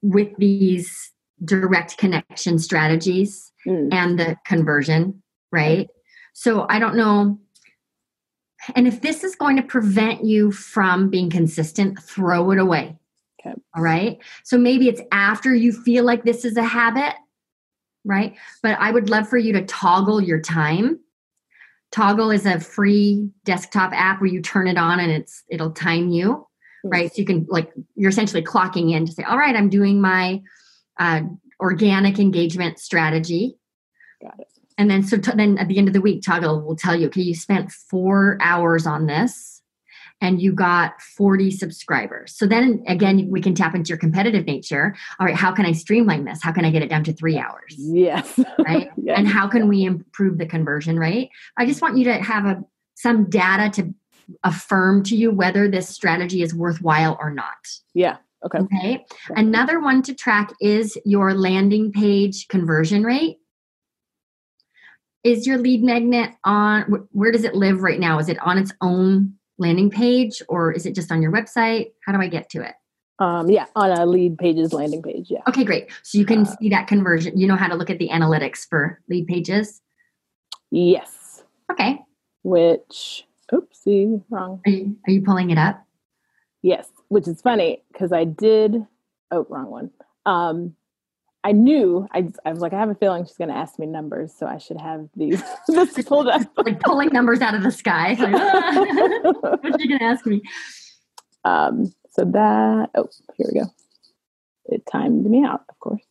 with these direct connection strategies Mm. and the conversion, right? So I don't know. And if this is going to prevent you from being consistent, throw it away. Okay. All right. So maybe it's after you feel like this is a habit, right? But I would love for you to toggle your time. Toggl is a free desktop app where you turn it on and it's it'll time you, Hmm. right? So you can like you're essentially clocking in to say, all right, I'm doing my uh, organic engagement strategy. Got it. And then, so t- then at the end of the week, Toggl will tell you, okay, you spent four hours on this and you got 40 subscribers. So then again, we can tap into your competitive nature. All right, how can I streamline this? How can I get it down to three hours? Yes. Right? yes. And how can we improve the conversion rate? I just want you to have a some data to affirm to you whether this strategy is worthwhile or not. yeah. Okay. Okay. Another one to track is your landing page conversion rate. Is your lead magnet on, wh- where does it live right now? Is it on its own landing page or is it just on your website? How do I get to it? Um, yeah, on a Leadpages landing page. Yeah. Okay, great. So you can Uh, see that conversion. You know how to look at the analytics for Leadpages. Yes. Okay. Which, oopsie, wrong. Are you, are you pulling it up? Yes, which is funny because I did. Oh, wrong one. Um, I knew. I, I was like, I have a feeling she's going to ask me numbers, so I should have these this pulled up. Like pulling numbers out of the sky. Like, ah, what are you going to ask me? um, so that. Oh, here we go. It timed me out, of course.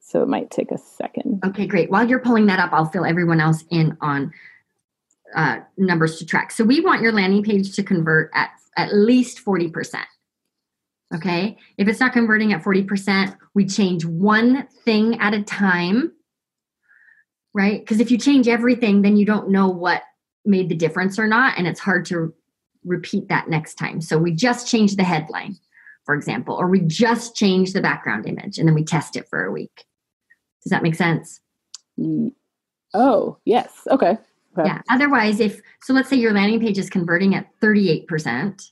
So it might take a second. Okay, great. While you're pulling that up, I'll fill everyone else in on uh, numbers to track. So we want your landing page to convert at at least 40%. Okay. If it's not converting at 40%, we change one thing at a time, right? Because if you change everything, then you don't know what made the difference or not. And it's hard to repeat that next time. So we just change the headline, for example, or we just change the background image and then we test it for a week. Does that make sense? Mm. Oh, yes. Okay. Okay. Yeah. Otherwise, if so, let's say your landing page is converting at 38%,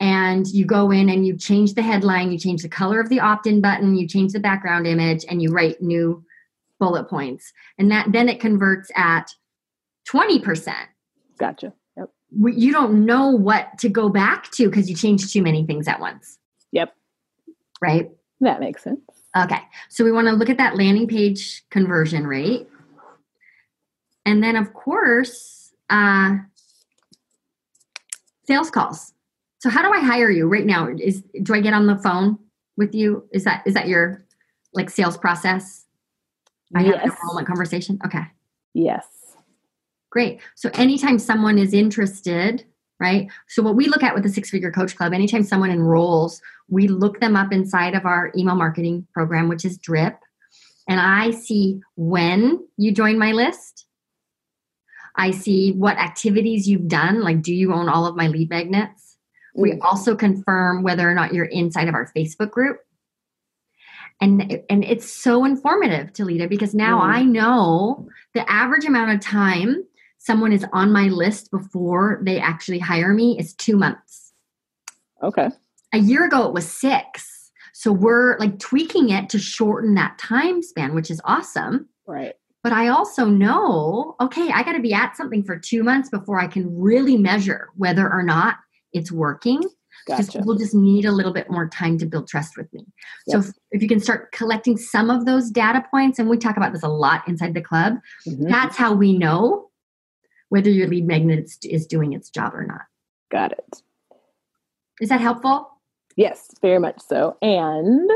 and you go in and you change the headline, you change the color of the opt in button, you change the background image, and you write new bullet points. And that then it converts at 20%. Gotcha. Yep. You don't know what to go back to because you changed too many things at once. Yep. Right? That makes sense. Okay, so we want to look at that landing page conversion rate. And then, of course, uh, sales calls. So, how do I hire you right now? Is do I get on the phone with you? Is that is that your like sales process? I have an Yes. enrollment conversation. Okay. Yes. Great. So anytime someone is interested, right? So what we look at with the Six Figure Coach Club, anytime someone enrolls, we look them up inside of our email marketing program, which is Drip. And I see when you join my list. I see what activities you've done. Like, do you own all of my lead magnets? We Mm. also confirm whether or not you're inside of our Facebook group. And, and it's so informative, Tilita, because now Mm. I know the average amount of time someone is on my list before they actually hire me is two months. Okay. A year ago, it was six. So we're like tweaking it to shorten that time span, which is awesome. Right. But I also know, okay, I got to be at something for two months before I can really measure whether or not it's working. Gotcha. people just need a little bit more time to build trust with me. So if, if you can start collecting some of those data points, and we talk about this a lot inside the club, Mhm. that's how we know whether your lead magnet is, doing its job or not. Got it. Is that helpful? Yes, very much so. And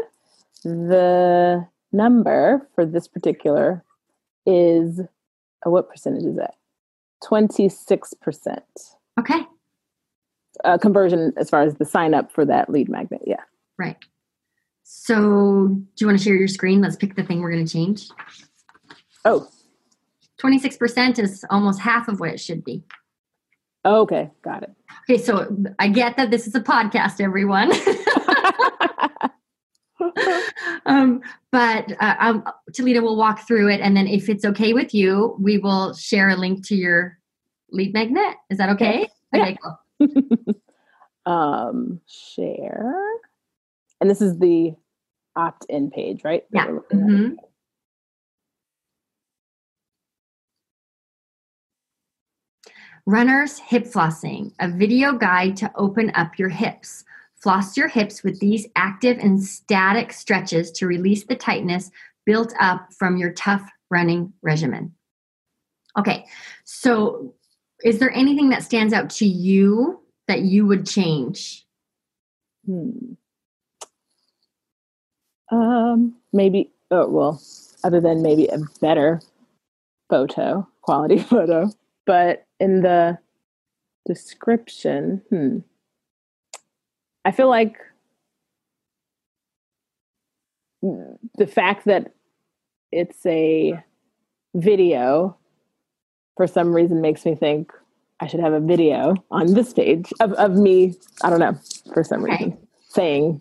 the number for this particular is uh, what percentage is that? 26% Okay, uh, conversion as far as the sign up for that lead magnet. Yeah. right. So, do you want to share your screen? Let's pick the thing we're going to change. Oh, 26% is almost half of what it should be. okay. Got it. Okay, so I get that this is a podcast, everyone. um, but uh, um, Tilita will walk through it, and then if it's okay with you, we will share a link to your lead magnet. Is that okay? Yeah. Okay, cool. um, share. And this is the opt in page, right? Yeah. we're looking at? Mhm. Runner's Hip Flossing, a video guide to open up your hips. Floss your hips with these active and static stretches to release the tightness built up from your tough running regimen. Okay, so is there anything that stands out to you that you would change? Hmm. Um, maybe. Oh well, other than maybe a better photo, quality photo, but in the description, hmm, I feel like the fact that it's a video for some reason makes me think I should have a video on this page of, of me, I don't know, for some Okay. reason, saying,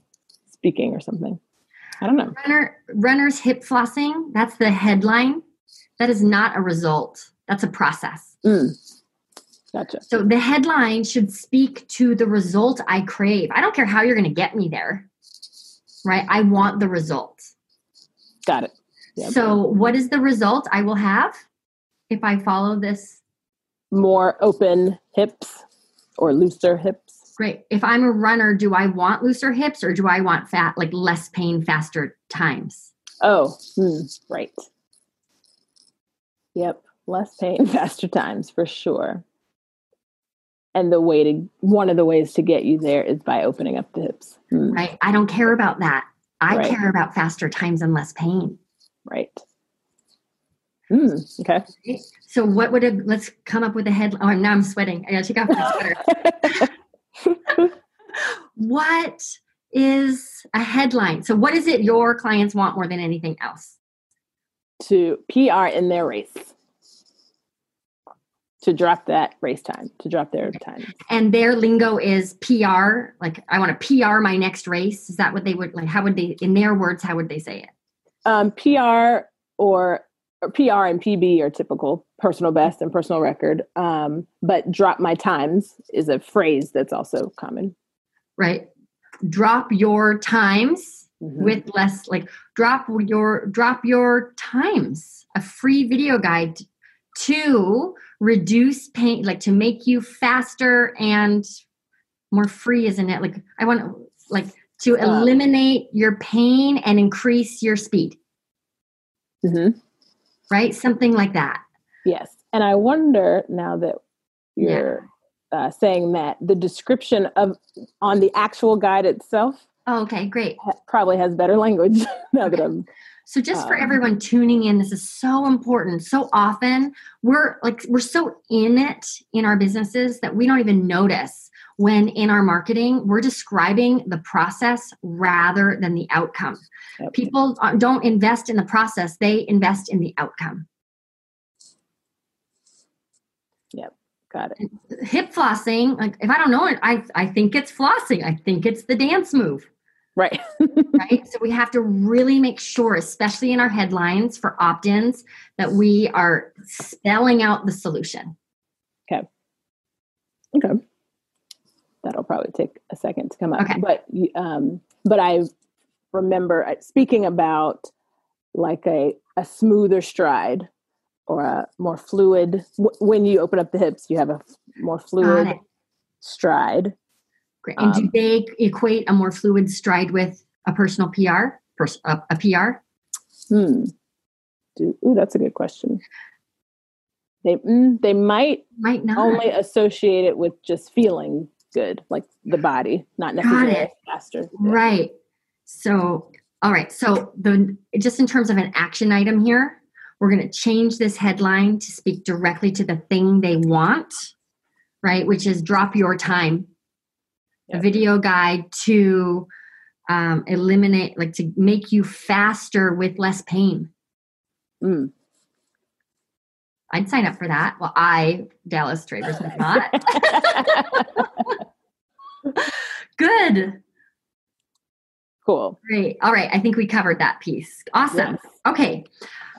speaking or something. I don't know. Runner runner's hip flossing, that's the headline. That is not a result. That's a process. Mm. Gotcha. So the headline should speak to the result I crave. I don't care how you're going to get me there. Right? I want the result. Got it. Yep. So what is the result I will have if I follow this? More open hips or looser hips. Great. If I'm a runner, do I want looser hips or do I want fat like less pain faster times? Oh, hmm, right. Yep. Less pain, faster times for sure. And the way to, one of the ways to get you there is by opening up the hips. Hmm, Right? I don't care about that. I Right. care about faster times and less pain. Right. Hmm, okay. So what would it let's come up with a headline. oh now I'm sweating. I gotta take off my sweater. what is a headline? So what is it your clients want more than anything else? to PR in their race. To drop that race time, to drop their time. And their lingo is PR, like I want to PR my next race. Is that what they would like? How would they in their words, how would they say it? Um, PR or PR and PB are typical personal best and personal record. Um, but drop my times is a phrase that's also common. Right? Drop your times Mhm. with less like drop your drop your times a free video guide to reduce pain like to make you faster and more free isn't it like i want like to eliminate your pain and increase your speed Mhm. Right something like that Yes. And I wonder now that you're uh, saying that the description of on the actual guide itself Oh, okay, great. Probably has better language now that I'm So just for Um, everyone tuning in, this is so important. So often we're like we're so in it in our businesses that we don't even notice when in our marketing we're describing the process rather than the outcome. People uh, don't invest in the process, they invest in the outcome. Yep. Got it. Hip flossing, like if I don't know it, I I think it's flossing. I think it's the dance move. Right. right? So we have to really make sure, especially in our headlines for opt ins, that we are spelling out the solution. Okay. Okay. That'll probably take a second to come up. Okay. But um, but I remember uh, speaking about like a a smoother stride or a more fluid. w- When you open up the hips, you have a more fluid stride. And do Um, they equate a more fluid stride with a personal PR? Pers- a, a PR? Hmm. Do, ooh, that's a good question. They mm, they might Might not. only associate it with just feeling good, like the body, not Got necessarily it. faster. Right. So, all right. So, the just in terms of an action item here, we're going to change this headline to speak directly to the thing they want, right? Which is drop your time. A video guide to um, eliminate, like to make you faster with less pain. Mm. I'd sign up for that. Well, I, Dallas Travers, would not. Good. cool. Great. All right. I think we covered that piece. Awesome. Yes. Okay.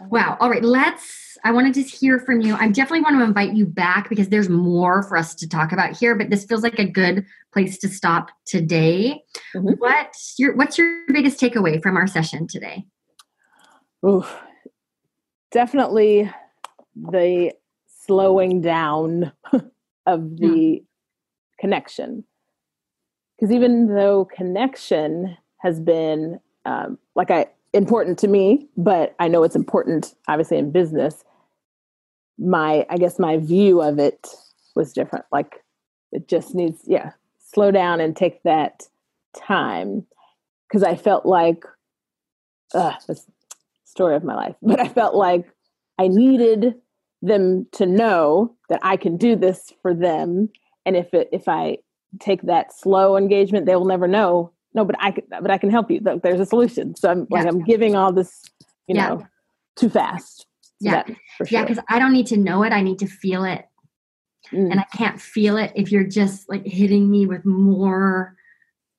Wow. All right. Let's, I want to just hear from you. I definitely want to invite you back because there's more for us to talk about here, but this feels like a good place to stop today. Mhm. What's your, what's your biggest takeaway from our session today? Oof. Definitely the slowing down of the connection. Because even though connection has been um, like I important to me, but I know it's important obviously in business. My I guess my view of it was different. Like it just needs yeah slow down and take that time because I felt like uh, this story of my life, but I felt like I needed them to know that I can do this for them, and if it if I take that slow engagement, they will never know. No, but I can, but I can help you. There's a solution. So I'm like I'm giving all this, you Yeah. know, too fast. So Yeah. for Yeah. Because I don't need to know it. I need to feel it. Mm, And I can't feel it if you're just like hitting me with more,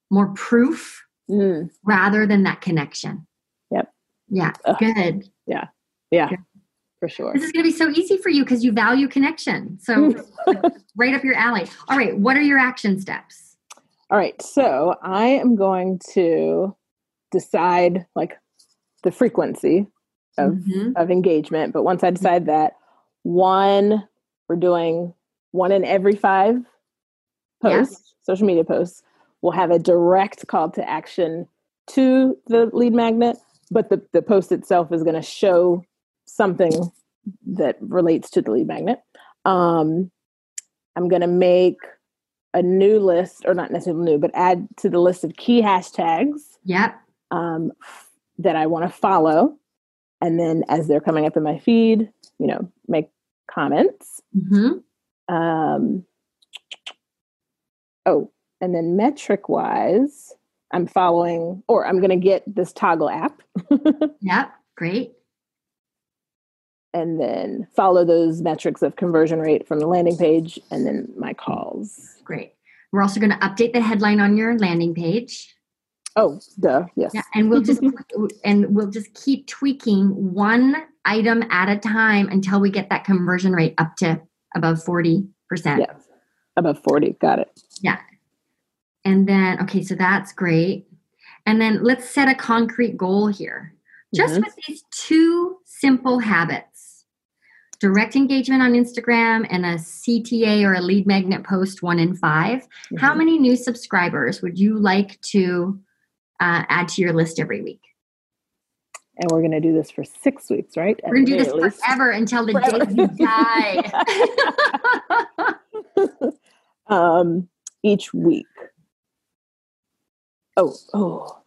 more proof mm, rather than that connection. Yep. Yeah. Ugh. Good. yeah, Yeah. for sure. This is going to be so easy for you because you value connection. So, right up your alley. All right. What are your action steps? All right, so I am going to decide like the frequency of Mhm. of engagement. But once I decide that, one, we're doing one in every five Yeah. posts, social media posts, will have a direct call to action to the lead magnet, but the, the post itself is going to show something that relates to the lead magnet. Um, I'm going to make a new list, or not necessarily new, but add to the list of key hashtags Yep. um, that I want to follow. And then as they're coming up in my feed, you know, make comments. hmm Um, oh, and then metric wise, I'm following, or I'm going to get this Toggl app Yep. Great. and then follow those metrics of conversion rate from the landing page and then my calls. Great. We're also going to update the headline on your landing page. Oh, duh. Yes. Yeah, and we'll just and we'll just keep tweaking one item at a time until we get that conversion rate up to above 40%. Yes. Above 40. Got it. Yeah. And then okay, so that's great. And then let's set a concrete goal here. Just Mhm. with these two simple habits. Direct engagement on Instagram and a CTA or a lead magnet post one in 5. How Mhm. many new subscribers would you like to uh, add to your list every week? And we're going to do this for six weeks, right? We're gonna do this least. forever until the Forever. day you die. um, each week. Oh, oh.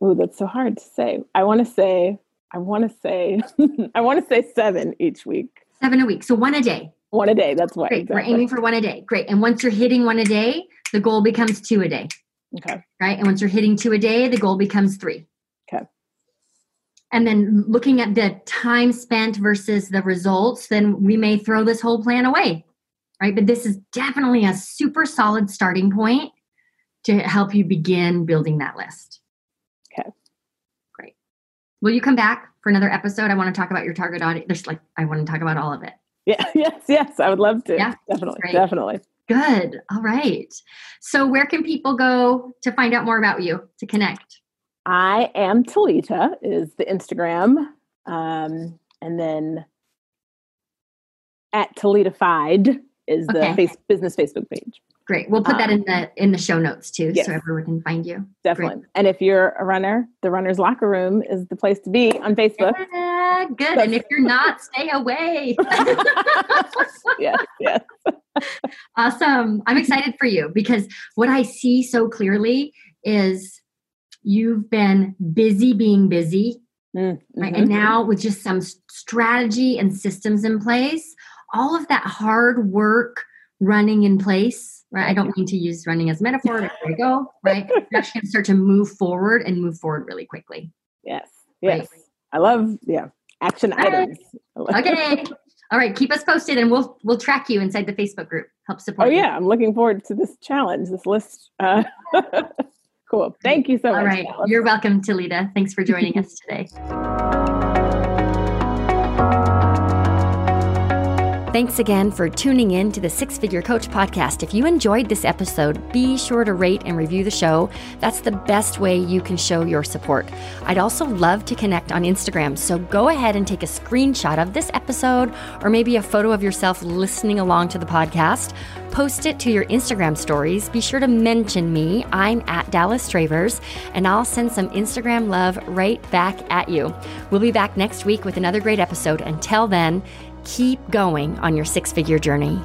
Oh, that's so hard to say. I want to say, I want to say, I want to say seven each week. Seven a week. So one a day. One a day. That's what. Great. Exactly. We're aiming for one a day. Great. And once you're hitting one a day, the goal becomes two a day. Okay. Right. And once you're hitting two a day, the goal becomes three. Okay. And then looking at the time spent versus the results, then we may throw this whole plan away. Right. But this is definitely a super solid starting point to help you begin building that list. Okay. Great. Will you come back for another episode? I want to talk about your target audience. There's like, I want to talk about all of it. Yeah. Yes. Yes. I would love to. Yeah. Definitely. Definitely. Good. All right. So, where can people go to find out more about you to connect? I am Tilita is the Instagram, um, and then at Talitafied is the okay. face, business Facebook page. Great. We'll put um, that in the in the show notes too, yes. so everyone can find you. Definitely. Great. And if you're a runner, the Runner's Locker Room is the place to be on Facebook. Yeah, good. and if you're not, stay away. yes. Yes. awesome. I'm excited for you because what I see so clearly is you've been busy being busy. Mm-hmm. Right? And now with just some strategy and systems in place, all of that hard work running in place right? I don't mean to use running as metaphor, but there we go, right? You're actually going to start to move forward and move forward really quickly. Yes. Yes. Right? I love, yeah, action items. okay. All right. Keep us posted and we'll, we'll track you inside the Facebook group. Help support Oh, you. yeah. I'm looking forward to this challenge, this list. Uh, cool. Thank you so All much. All right. You're welcome, Tilita. Thanks for joining us today. Thanks again for tuning in to the Six Figure Coach podcast. If you enjoyed this episode, be sure to rate and review the show. That's the best way you can show your support. I'd also love to connect on Instagram, so go ahead and take a screenshot of this episode or maybe a photo of yourself listening along to the podcast. Post it to your Instagram stories. Be sure to mention me. I'm at Dallas Travers, and I'll send some Instagram love right back at you. We'll be back next week with another great episode. Until then, keep going on your six figure journey.